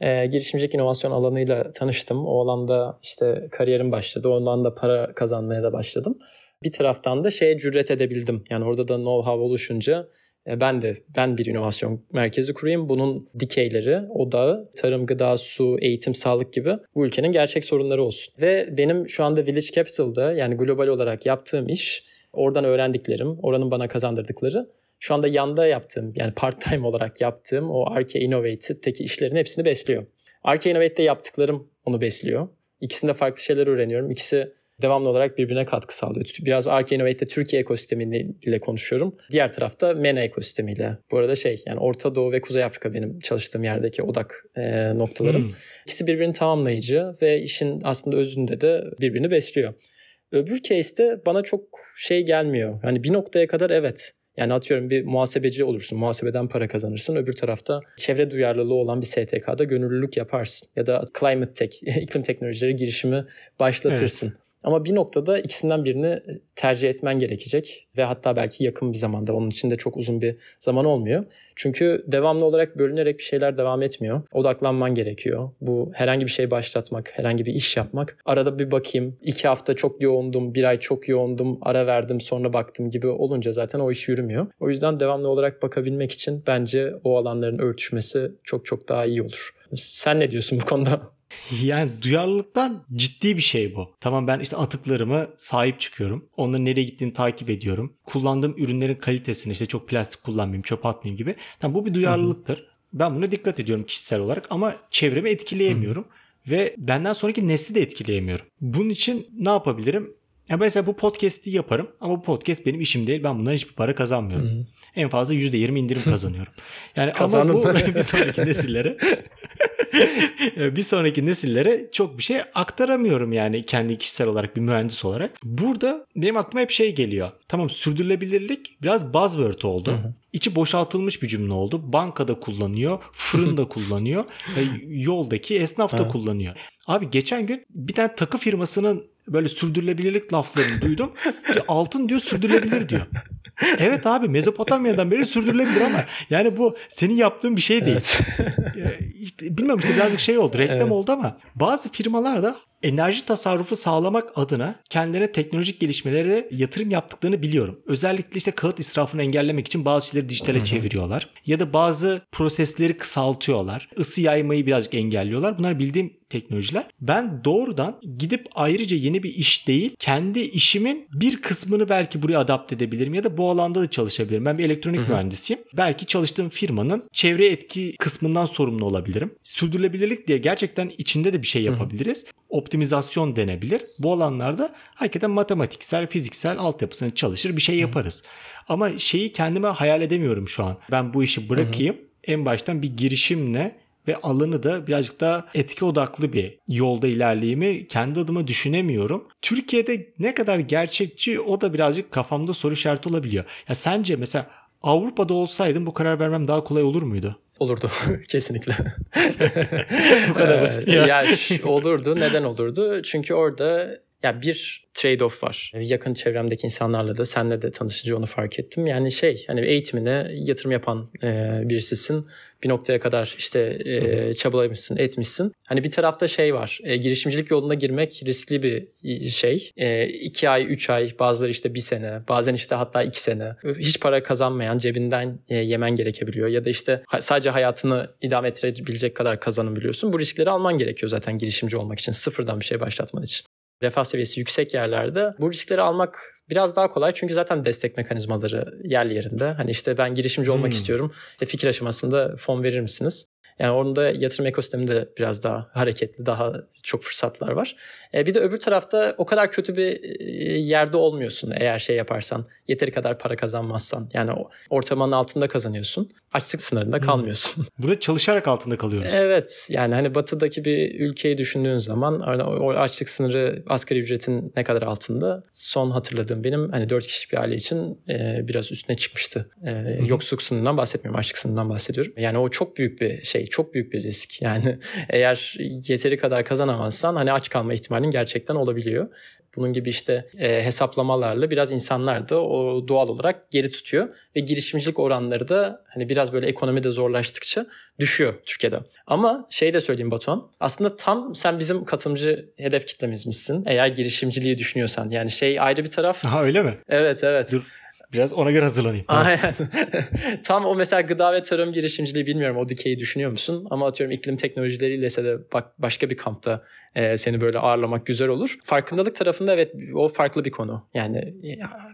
e, girişimcilik inovasyon alanıyla tanıştım. O alanda işte kariyerim başladı. Ondan da para kazanmaya da başladım. Bir taraftan da şeye cüret edebildim. Yani orada da know-how oluşunca ben de ben bir inovasyon merkezi kurayım. Bunun dikeyleri, odağı, tarım, gıda, su, eğitim, sağlık gibi bu ülkenin gerçek sorunları olsun. Ve benim şu anda Village Capital'da yani global olarak yaptığım iş, oradan öğrendiklerim, oranın bana kazandırdıkları şu anda yanda yaptığım yani part time olarak yaptığım o Arke Innovate'deki işlerin hepsini besliyor. Arke Innovate'de yaptıklarım onu besliyor. İkisinde farklı şeyler öğreniyorum. İkisi devamlı olarak birbirine katkı sağlıyor. Biraz Arke Innovate'de Türkiye ekosistemiyle konuşuyorum. Diğer tarafta MENA ekosistemiyle. Bu arada şey yani Orta Doğu ve Kuzey Afrika benim çalıştığım yerdeki odak e, noktalarım. Hmm. İkisi birbirini tamamlayıcı ve işin aslında özünde de birbirini besliyor. Öbür case'de bana çok şey gelmiyor. Yani bir noktaya kadar evet yani atıyorum bir muhasebeci olursun, muhasebeden para kazanırsın. Öbür tarafta çevre duyarlılığı olan bir STK'da gönüllülük yaparsın. Ya da climate tech, iklim teknolojileri girişimi başlatırsın. Evet. Ama bir noktada ikisinden birini tercih etmen gerekecek ve hatta belki yakın bir zamanda onun için de çok uzun bir zaman olmuyor. Çünkü devamlı olarak bölünerek bir şeyler devam etmiyor. Odaklanman gerekiyor. Bu herhangi bir şey başlatmak, herhangi bir iş yapmak. Arada bir bakayım. iki hafta çok yoğundum, bir ay çok yoğundum, ara verdim sonra baktım gibi olunca zaten o iş yürümüyor. O yüzden devamlı olarak bakabilmek için bence o alanların örtüşmesi çok çok daha iyi olur. Sen ne diyorsun bu konuda? Yani duyarlılıktan ciddi bir şey bu. Tamam ben işte atıklarımı sahip çıkıyorum. Onların nereye gittiğini takip ediyorum. Kullandığım ürünlerin kalitesini işte çok plastik kullanmayayım, çöp atmayayım gibi. Tamam bu bir duyarlılıktır. Hı-hı. Ben buna dikkat ediyorum kişisel olarak ama çevremi etkileyemiyorum. Hı-hı. Ve benden sonraki nesli de etkileyemiyorum. Bunun için ne yapabilirim? Ya mesela bu podcast'i yaparım ama bu podcast benim işim değil. Ben bundan hiçbir para kazanmıyorum. Hı-hı. En fazla %20 indirim kazanıyorum. Yani ama bu bir sonraki nesillere bir sonraki nesillere çok bir şey aktaramıyorum yani kendi kişisel olarak bir mühendis olarak. Burada benim aklıma hep şey geliyor. Tamam sürdürülebilirlik biraz buzzword oldu. İçi boşaltılmış bir cümle oldu. Bankada kullanıyor, fırında kullanıyor, yoldaki esnaf da kullanıyor. Abi geçen gün bir tane takı firmasının böyle sürdürülebilirlik laflarını duydum. Altın diyor sürdürülebilir diyor. Evet abi Mezopotamya'dan beri sürdürülebilir ama yani bu senin yaptığın bir şey değil. Evet. işte, bilmiyorum işte birazcık şey oldu reklam evet. oldu ama bazı firmalar da enerji tasarrufu sağlamak adına kendilerine teknolojik gelişmelere yatırım yaptıklarını biliyorum. Özellikle işte kağıt israfını engellemek için bazı şeyleri dijitale çeviriyorlar. Ya da bazı prosesleri kısaltıyorlar. Isı yaymayı birazcık engelliyorlar. Bunlar bildiğim teknolojiler. Ben doğrudan gidip ayrıca yeni bir iş değil, kendi işimin bir kısmını belki buraya adapte edebilirim ya da bu alanda da çalışabilirim. Ben bir elektronik Hı-hı. mühendisiyim. Belki çalıştığım firmanın çevre etki kısmından sorumlu olabilirim. Sürdürülebilirlik diye gerçekten içinde de bir şey yapabiliriz. Hı-hı. Optimizasyon denebilir. Bu alanlarda hakikaten matematiksel, fiziksel altyapısını çalışır bir şey yaparız. Hı-hı. Ama şeyi kendime hayal edemiyorum şu an. Ben bu işi bırakayım. Hı-hı. En baştan bir girişimle ve alanı da birazcık daha etki odaklı bir yolda ilerleyimi kendi adıma düşünemiyorum. Türkiye'de ne kadar gerçekçi o da birazcık kafamda soru işareti olabiliyor. Ya sence mesela Avrupa'da olsaydım bu karar vermem daha kolay olur muydu? Olurdu kesinlikle. bu kadar basit ya. ya olurdu. Neden olurdu? Çünkü orada ya bir trade-off var. Yakın çevremdeki insanlarla da senle de tanışınca onu fark ettim. Yani şey hani eğitimine yatırım yapan e, birisisin. Bir noktaya kadar işte e, çabalamışsın, etmişsin. Hani bir tarafta şey var. E, girişimcilik yoluna girmek riskli bir şey. E, iki ay, üç ay, bazıları işte bir sene, bazen işte hatta iki sene. Hiç para kazanmayan, cebinden e, yemen gerekebiliyor. Ya da işte sadece hayatını idame ettirebilecek kadar kazanabiliyorsun. Bu riskleri alman gerekiyor zaten girişimci olmak için. Sıfırdan bir şey başlatman için refah seviyesi yüksek yerlerde bu riskleri almak biraz daha kolay çünkü zaten destek mekanizmaları yerli yerinde. Hani işte ben girişimci olmak hmm. istiyorum. İşte fikir aşamasında fon verir misiniz? Yani orada yatırım ekosisteminde biraz daha hareketli, daha çok fırsatlar var. E, bir de öbür tarafta o kadar kötü bir e, yerde olmuyorsun eğer şey yaparsan. Yeteri kadar para kazanmazsan. Yani ortalamanın altında kazanıyorsun. Açlık sınırında kalmıyorsun. Burada çalışarak altında kalıyoruz. Evet. Yani hani batıdaki bir ülkeyi düşündüğün zaman o açlık sınırı asgari ücretin ne kadar altında? Son hatırladığım benim hani 4 kişilik bir aile için e, biraz üstüne çıkmıştı. E, yoksulluk sınırından bahsetmiyorum. Açlık sınırından bahsediyorum. Yani o çok büyük bir şey. Çok büyük bir risk. Yani eğer yeteri kadar kazanamazsan hani aç kalma ihtimalin gerçekten olabiliyor. bunun gibi işte e, hesaplamalarla biraz insanlar da o doğal olarak geri tutuyor ve girişimcilik oranları da hani biraz böyle ekonomide zorlaştıkça düşüyor Türkiye'de. Ama şey de söyleyeyim Batuhan. Aslında tam sen bizim katılımcı hedef kitlemizmişsin. Eğer girişimciliği düşünüyorsan. Yani şey ayrı bir taraf. Aha öyle mi? Evet evet. Dur Biraz ona göre hazırlanayım. Tamam. Aynen. Tam o mesela gıda ve tarım girişimciliği bilmiyorum o dikeyi düşünüyor musun? Ama atıyorum iklim teknolojileriyle ise de bak başka bir kampta e, seni böyle ağırlamak güzel olur. Farkındalık tarafında evet o farklı bir konu. Yani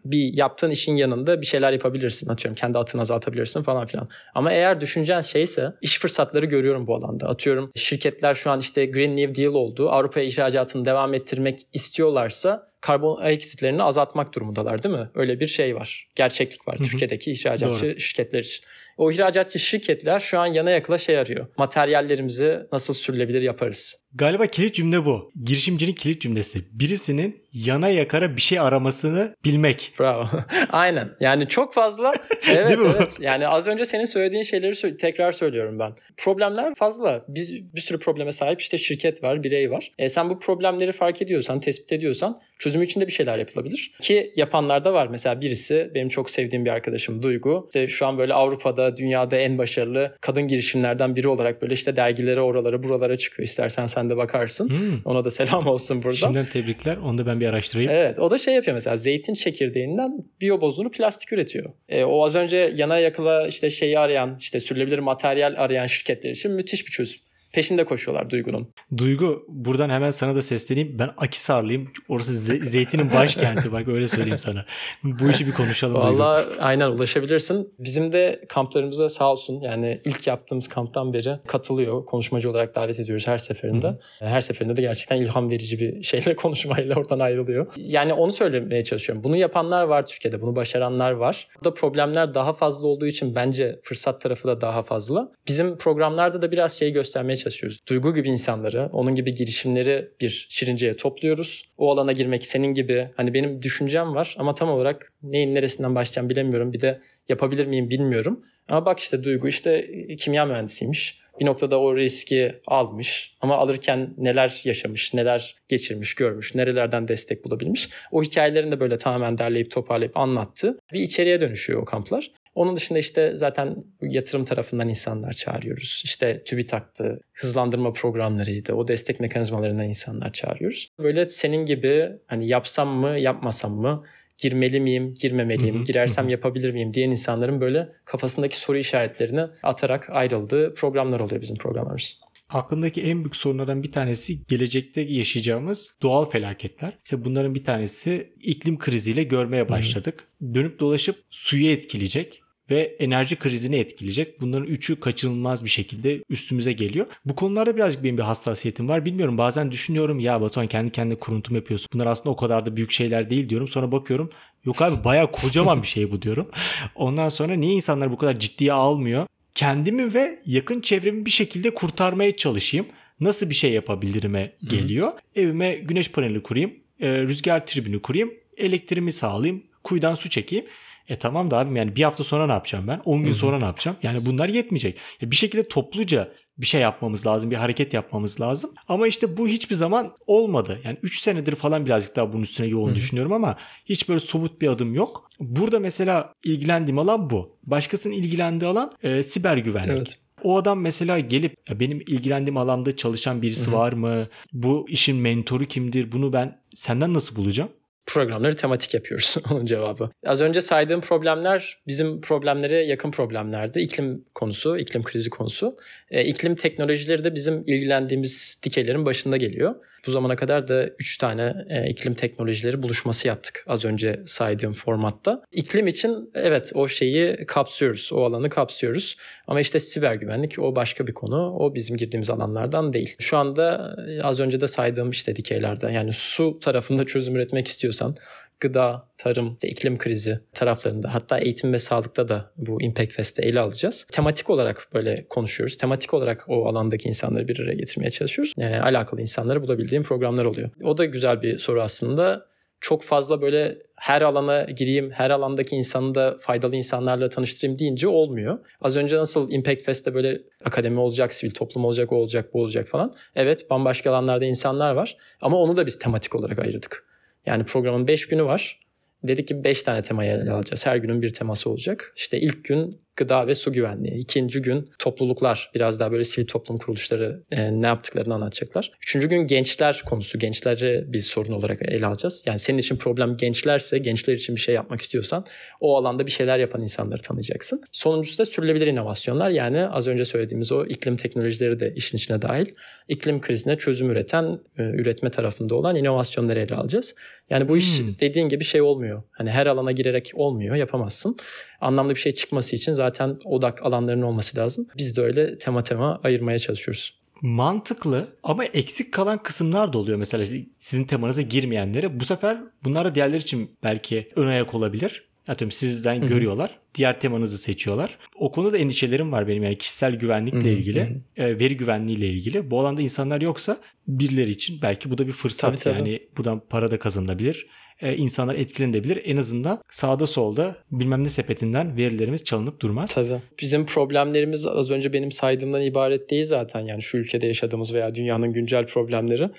bir yaptığın işin yanında bir şeyler yapabilirsin. Atıyorum kendi atını azaltabilirsin falan filan. Ama eğer düşüneceğin şeyse iş fırsatları görüyorum bu alanda. Atıyorum şirketler şu an işte Green New Deal oldu. Avrupa'ya ihracatını devam ettirmek istiyorlarsa karbon ayak izlerini azaltmak durumundalar değil mi? Öyle bir şey var. Gerçeklik var Hı-hı. Türkiye'deki ihracatçı Doğru. şirketler için. O ihracatçı şirketler şu an yana yakıla şey arıyor. Materyallerimizi nasıl sürülebilir yaparız. Galiba kilit cümle bu. Girişimcinin kilit cümlesi. Birisinin yana yakara bir şey aramasını bilmek. Bravo. Aynen. Yani çok fazla. Evet Değil mi evet. Yani az önce senin söylediğin şeyleri tekrar söylüyorum ben. Problemler fazla. Biz bir sürü probleme sahip işte şirket var, birey var. E sen bu problemleri fark ediyorsan, tespit ediyorsan çözümü için de bir şeyler yapılabilir. Ki yapanlar da var. Mesela birisi benim çok sevdiğim bir arkadaşım Duygu. İşte şu an böyle Avrupa'da, dünyada en başarılı kadın girişimlerden biri olarak böyle işte dergilere, oralara, buralara çıkıyor. İstersen sen de bakarsın. Hmm. Ona da selam olsun burada. Şimdiden tebrikler. Onu da ben bir araştırayım. Evet. O da şey yapıyor mesela zeytin çekirdeğinden biyobozunu plastik üretiyor. E, o az önce yana yakıla işte şeyi arayan, işte sürülebilir materyal arayan şirketler için müthiş bir çözüm peşinde koşuyorlar Duygu'nun. Duygu buradan hemen sana da sesleneyim. Ben Akisarlıyım. Orası ze- zeytinin başkenti bak öyle söyleyeyim sana. Bu işi bir konuşalım Valla aynen ulaşabilirsin. Bizim de kamplarımıza sağ olsun yani ilk yaptığımız kamptan beri katılıyor. Konuşmacı olarak davet ediyoruz her seferinde. Hı-hı. Her seferinde de gerçekten ilham verici bir şeyle konuşmayla oradan ayrılıyor. Yani onu söylemeye çalışıyorum. Bunu yapanlar var Türkiye'de. Bunu başaranlar var. Burada problemler daha fazla olduğu için bence fırsat tarafı da daha fazla. Bizim programlarda da biraz şey göstermeye çalışıyoruz. Duygu gibi insanları, onun gibi girişimleri bir şirinceye topluyoruz. O alana girmek senin gibi hani benim düşüncem var ama tam olarak neyin neresinden başlayacağım bilemiyorum. Bir de yapabilir miyim bilmiyorum. Ama bak işte Duygu işte e, kimya mühendisiymiş. Bir noktada o riski almış ama alırken neler yaşamış, neler geçirmiş, görmüş, nerelerden destek bulabilmiş. O hikayelerini de böyle tamamen derleyip toparlayıp anlattı. Bir içeriye dönüşüyor o kamplar. Onun dışında işte zaten yatırım tarafından insanlar çağırıyoruz. İşte TÜBİTAK'tı, hızlandırma programlarıydı, o destek mekanizmalarından insanlar çağırıyoruz. Böyle senin gibi hani yapsam mı, yapmasam mı, girmeli miyim, girmemeliyim, girersem yapabilir miyim diyen insanların böyle kafasındaki soru işaretlerini atarak ayrıldığı programlar oluyor bizim programlarımız. Aklımdaki en büyük sorunlardan bir tanesi gelecekte yaşayacağımız doğal felaketler. İşte bunların bir tanesi iklim kriziyle görmeye başladık. Hı. Dönüp dolaşıp suyu etkileyecek ve enerji krizini etkileyecek. Bunların üçü kaçınılmaz bir şekilde üstümüze geliyor. Bu konularda birazcık benim bir hassasiyetim var. Bilmiyorum bazen düşünüyorum ya Batuhan kendi kendine kuruntum yapıyorsun. Bunlar aslında o kadar da büyük şeyler değil diyorum. Sonra bakıyorum yok abi baya kocaman bir şey bu diyorum. Ondan sonra niye insanlar bu kadar ciddiye almıyor? Kendimi ve yakın çevremi bir şekilde kurtarmaya çalışayım. Nasıl bir şey yapabilirime geliyor. Hı-hı. Evime güneş paneli kurayım. E, rüzgar tribünü kurayım. Elektriğimi sağlayayım. Kuyudan su çekeyim. E tamam da abim yani bir hafta sonra ne yapacağım ben? 10 gün sonra ne yapacağım? Yani bunlar yetmeyecek. Ya bir şekilde topluca bir şey yapmamız lazım, bir hareket yapmamız lazım. Ama işte bu hiçbir zaman olmadı. Yani 3 senedir falan birazcık daha bunun üstüne yoğun Hı-hı. düşünüyorum ama hiç böyle somut bir adım yok. Burada mesela ilgilendiğim alan bu. Başkasının ilgilendiği alan e, siber güvenlik. Evet. O adam mesela gelip ya benim ilgilendiğim alanda çalışan birisi Hı-hı. var mı? Bu işin mentoru kimdir? Bunu ben senden nasıl bulacağım? Programları tematik yapıyoruz onun cevabı. Az önce saydığım problemler bizim problemlere yakın problemlerdi. İklim konusu, iklim krizi konusu. E, iklim teknolojileri de bizim ilgilendiğimiz dikeylerin başında geliyor. Bu zamana kadar da 3 tane e, iklim teknolojileri buluşması yaptık az önce saydığım formatta. İklim için evet o şeyi kapsıyoruz, o alanı kapsıyoruz. Ama işte siber güvenlik o başka bir konu. O bizim girdiğimiz alanlardan değil. Şu anda e, az önce de saydığım işte dikeylerde yani su tarafında çözüm üretmek istiyorsan gıda, tarım, iklim krizi taraflarında hatta eğitim ve sağlıkta da bu Impact Fest'te ele alacağız. Tematik olarak böyle konuşuyoruz. Tematik olarak o alandaki insanları bir araya getirmeye çalışıyoruz. E, alakalı insanları bulabildiğim programlar oluyor. O da güzel bir soru aslında. Çok fazla böyle her alana gireyim, her alandaki insanı da faydalı insanlarla tanıştırayım deyince olmuyor. Az önce nasıl Impact Fest'te böyle akademi olacak, sivil toplum olacak, o olacak, bu olacak falan. Evet bambaşka alanlarda insanlar var ama onu da biz tematik olarak ayırdık. Yani programın 5 günü var. Dedik ki 5 tane temayı ele alacağız. Her günün bir teması olacak. İşte ilk gün gıda ve su güvenliği. İkinci gün topluluklar biraz daha böyle sivil toplum kuruluşları e, ne yaptıklarını anlatacaklar. Üçüncü gün gençler konusu. Gençleri bir sorun olarak ele alacağız. Yani senin için problem gençlerse, gençler için bir şey yapmak istiyorsan o alanda bir şeyler yapan insanları tanıyacaksın. Sonuncusu da sürülebilir inovasyonlar. Yani az önce söylediğimiz o iklim teknolojileri de işin içine dahil. İklim krizine çözüm üreten, e, üretme tarafında olan inovasyonları ele alacağız. Yani bu iş hmm. dediğin gibi şey olmuyor. Hani her alana girerek olmuyor, yapamazsın anlamlı bir şey çıkması için zaten odak alanlarının olması lazım. Biz de öyle tema tema ayırmaya çalışıyoruz. Mantıklı ama eksik kalan kısımlar da oluyor mesela sizin temanıza girmeyenlere. Bu sefer bunlar da diğerleri için belki ön ayak olabilir. Atıyorum sizden Hı-hı. görüyorlar. Diğer temanızı seçiyorlar. O konuda endişelerim var benim yani kişisel güvenlikle Hı-hı. ilgili, e, veri güvenliğiyle ilgili. Bu alanda insanlar yoksa birileri için belki bu da bir fırsat. Tabii, tabii. Yani buradan para da kazanılabilir e, insanlar etkilenebilir. En azından sağda solda bilmem ne sepetinden verilerimiz çalınıp durmaz. Tabii. Bizim problemlerimiz az önce benim saydığımdan ibaret değil zaten. Yani şu ülkede yaşadığımız veya dünyanın güncel problemleri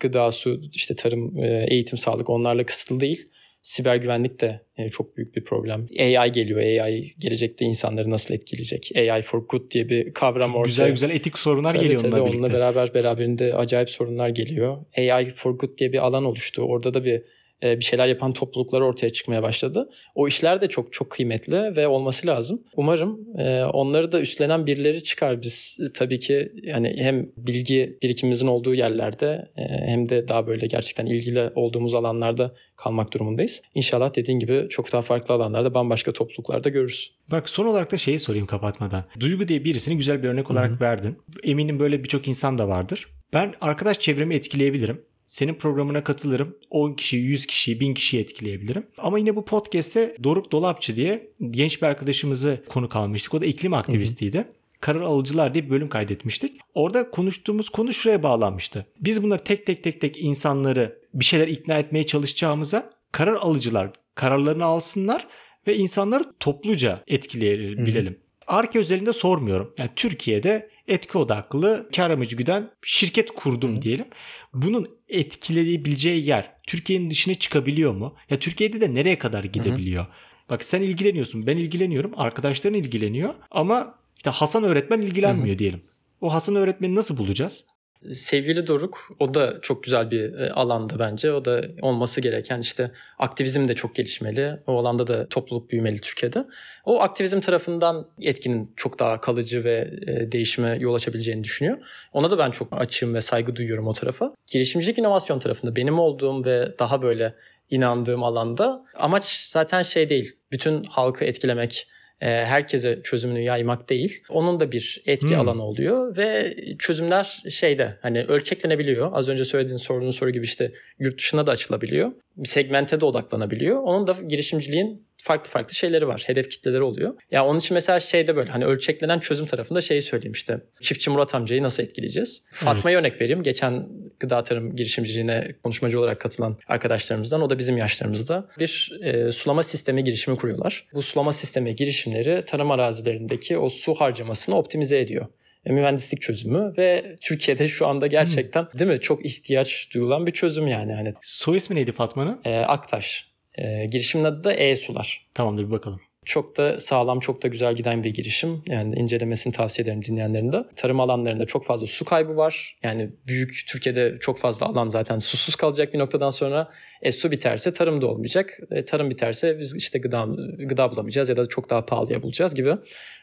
gıda, su, işte tarım, e, eğitim, sağlık onlarla kısıtlı değil. Siber güvenlik de e, çok büyük bir problem. AI geliyor. AI gelecekte insanları nasıl etkileyecek? AI for good diye bir kavram ortaya. Güzel güzel etik sorunlar tabii, geliyor tabii, onunla birlikte. Onunla beraber beraberinde acayip sorunlar geliyor. AI for good diye bir alan oluştu. Orada da bir bir şeyler yapan topluluklar ortaya çıkmaya başladı. O işler de çok çok kıymetli ve olması lazım. Umarım e, onları da üstlenen birileri çıkar. Biz e, tabii ki yani hem bilgi birikimimizin olduğu yerlerde hem de daha böyle gerçekten ilgili olduğumuz alanlarda kalmak durumundayız. İnşallah dediğin gibi çok daha farklı alanlarda bambaşka topluluklarda görürüz. Bak son olarak da şeyi sorayım kapatmadan. Duygu diye birisini güzel bir örnek olarak Hı-hı. verdin. Eminim böyle birçok insan da vardır. Ben arkadaş çevremi etkileyebilirim. Senin programına katılırım. 10 kişi, 100 kişi, 1000 kişiyi etkileyebilirim. Ama yine bu podcast'te Doruk Dolapçı diye genç bir arkadaşımızı konu kalmıştık. O da iklim aktivistiydi. Hı hı karar alıcılar diye bir bölüm kaydetmiştik. Orada konuştuğumuz konu şuraya bağlanmıştı. Biz bunları tek tek tek tek insanları bir şeyler ikna etmeye çalışacağımıza karar alıcılar kararlarını alsınlar ve insanları topluca etkileyebilelim. Arke özelinde sormuyorum. Yani Türkiye'de etki odaklı kar amacı güden şirket kurdum diyelim. Bunun etkileyebileceği yer Türkiye'nin dışına çıkabiliyor mu? Ya Türkiye'de de nereye kadar gidebiliyor? Hı. Bak sen ilgileniyorsun, ben ilgileniyorum, arkadaşların ilgileniyor ama işte Hasan öğretmen ilgilenmiyor Hı. diyelim. O Hasan öğretmeni nasıl bulacağız? Sevgili Doruk o da çok güzel bir e, alanda bence. O da olması gereken işte aktivizm de çok gelişmeli. O alanda da topluluk büyümeli Türkiye'de. O aktivizm tarafından etkinin çok daha kalıcı ve e, değişime yol açabileceğini düşünüyor. Ona da ben çok açığım ve saygı duyuyorum o tarafa. Girişimcilik inovasyon tarafında benim olduğum ve daha böyle inandığım alanda amaç zaten şey değil. Bütün halkı etkilemek, herkese çözümünü yaymak değil. Onun da bir etki hmm. alanı oluyor ve çözümler şeyde hani ölçeklenebiliyor. Az önce söylediğin sorunun soru gibi işte yurt dışına da açılabiliyor. Bir segmente de odaklanabiliyor. Onun da girişimciliğin farklı farklı şeyleri var. Hedef kitleleri oluyor. Ya onun için mesela şeyde böyle hani ölçeklenen çözüm tarafında şeyi söyleyeyim işte. Çiftçi Murat amcayı nasıl etkileyeceğiz? Evet. Fatma'ya örnek vereyim. Geçen gıda tarım girişimciliğine konuşmacı olarak katılan arkadaşlarımızdan o da bizim yaşlarımızda bir e, sulama sistemi girişimi kuruyorlar. Bu sulama sistemi girişimleri tarım arazilerindeki o su harcamasını optimize ediyor e, mühendislik çözümü ve Türkiye'de şu anda gerçekten hmm. değil mi çok ihtiyaç duyulan bir çözüm yani. Hani, Soy ismi neydi Fatma'nın? E, Aktaş. E, girişimin adı da E-Sular. Tamamdır bir bakalım. Çok da sağlam, çok da güzel giden bir girişim. Yani incelemesini tavsiye ederim dinleyenlerin de. Tarım alanlarında çok fazla su kaybı var. Yani büyük Türkiye'de çok fazla alan zaten susuz kalacak bir noktadan sonra. E, su biterse tarım da olmayacak. E, tarım biterse biz işte gıda, gıda bulamayacağız ya da çok daha pahalıya bulacağız gibi.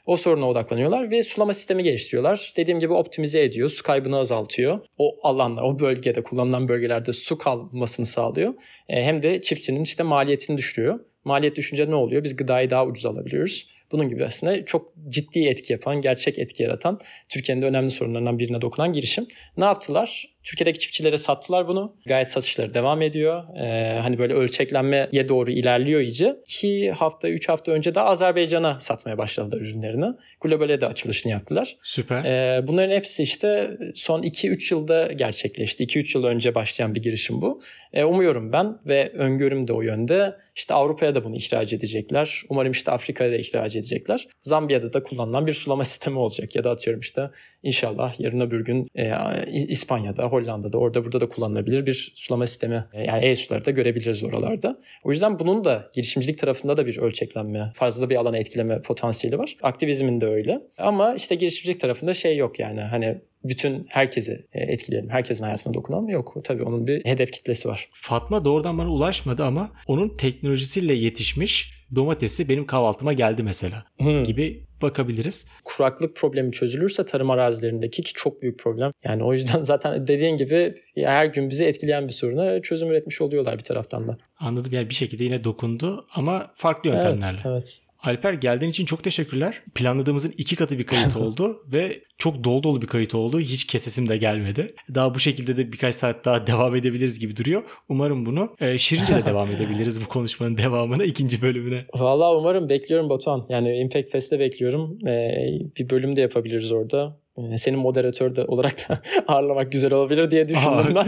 O soruna odaklanıyorlar ve sulama sistemi geliştiriyorlar. Dediğim gibi optimize ediyor, su kaybını azaltıyor. O alanlar, o bölgede kullanılan bölgelerde su kalmasını sağlıyor. E, hem de çiftçinin işte maliyetini düşürüyor. Maliyet düşünce ne oluyor? Biz gıdayı daha ucuz alabiliyoruz. Bunun gibi aslında çok ciddi etki yapan, gerçek etki yaratan, Türkiye'nin de önemli sorunlarından birine dokunan girişim. Ne yaptılar? Türkiye'deki çiftçilere sattılar bunu. Gayet satışları devam ediyor. Ee, hani böyle ölçeklenmeye doğru ilerliyor iyice. 2 hafta, 3 hafta önce de Azerbaycan'a satmaya başladılar ürünlerini. Globale de açılışını yaptılar. Süper. Ee, bunların hepsi işte son 2-3 yılda gerçekleşti. 2-3 yıl önce başlayan bir girişim bu. Ee, umuyorum ben ve öngörüm de o yönde. İşte Avrupa'ya da bunu ihraç edecekler. Umarım işte Afrika'ya da ihraç edecekler. Zambiya'da da kullanılan bir sulama sistemi olacak ya da atıyorum işte inşallah yarın öbür gün e, İspanya'da, Hollanda'da orada burada da kullanılabilir bir sulama sistemi e, yani e-suları da görebiliriz oralarda. O yüzden bunun da girişimcilik tarafında da bir ölçeklenme, fazla bir alana etkileme potansiyeli var. Aktivizmin de öyle. Ama işte girişimcilik tarafında şey yok yani hani bütün herkesi e, etkileyelim, herkesin hayatına dokunan yok. Tabii onun bir hedef kitlesi var. Fatma doğrudan bana ulaşmadı ama onun teknolojisiyle yetişmiş domatesi benim kahvaltıma geldi mesela hmm. gibi bakabiliriz. Kuraklık problemi çözülürse tarım arazilerindeki ki çok büyük problem. Yani o yüzden zaten dediğin gibi her gün bizi etkileyen bir soruna çözüm üretmiş oluyorlar bir taraftan da. Anladım yani bir şekilde yine dokundu ama farklı yöntemlerle. Evet, evet. Alper geldiğin için çok teşekkürler. Planladığımızın iki katı bir kayıt oldu ve çok dolu dolu bir kayıt oldu. Hiç kesesim de gelmedi. Daha bu şekilde de birkaç saat daha devam edebiliriz gibi duruyor. Umarım bunu e, Şirince de devam edebiliriz bu konuşmanın devamına ikinci bölümüne. Valla umarım bekliyorum Batuhan. Yani Impact Fest'te bekliyorum. Ee, bir bölüm de yapabiliriz orada. Ee, senin moderatör de olarak da ağırlamak güzel olabilir diye düşündüm ben.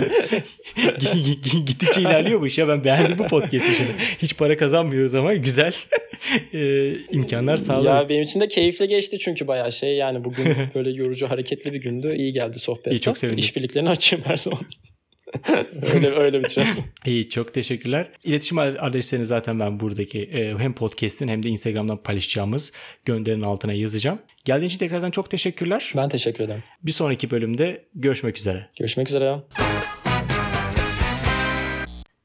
Gittikçe ilerliyormuş ya ben beğendim bu podcast'i şimdi. Hiç para kazanmıyoruz ama güzel e, imkanlar sağlıyor. Ya benim için de keyifli geçti çünkü bayağı şey yani bugün böyle yorucu hareketli bir gündü. İyi geldi sohbet. İyi çok sevindim. İşbirliklerini açayım her zaman. öyle öyle bitirelim. İyi çok teşekkürler. İletişim adreslerini zaten ben buradaki e, hem podcast'in hem de Instagram'dan paylaşacağımız gönderinin altına yazacağım. Geldiğin için tekrardan çok teşekkürler. Ben teşekkür ederim. Bir sonraki bölümde görüşmek üzere. Görüşmek üzere.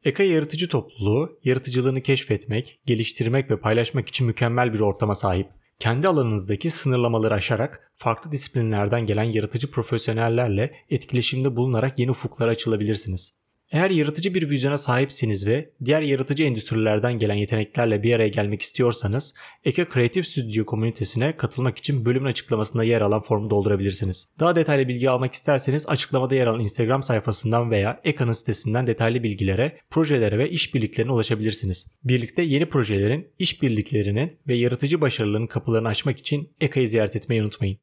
Eka yaratıcı topluluğu, yaratıcılığını keşfetmek, geliştirmek ve paylaşmak için mükemmel bir ortama sahip. Kendi alanınızdaki sınırlamaları aşarak farklı disiplinlerden gelen yaratıcı profesyonellerle etkileşimde bulunarak yeni ufuklara açılabilirsiniz. Eğer yaratıcı bir vizyona sahipsiniz ve diğer yaratıcı endüstrilerden gelen yeteneklerle bir araya gelmek istiyorsanız Eka Creative Studio komünitesine katılmak için bölümün açıklamasında yer alan formu doldurabilirsiniz. Daha detaylı bilgi almak isterseniz açıklamada yer alan Instagram sayfasından veya Eka'nın sitesinden detaylı bilgilere, projelere ve işbirliklerine ulaşabilirsiniz. Birlikte yeni projelerin, işbirliklerinin ve yaratıcı başarıların kapılarını açmak için Eka'yı ziyaret etmeyi unutmayın.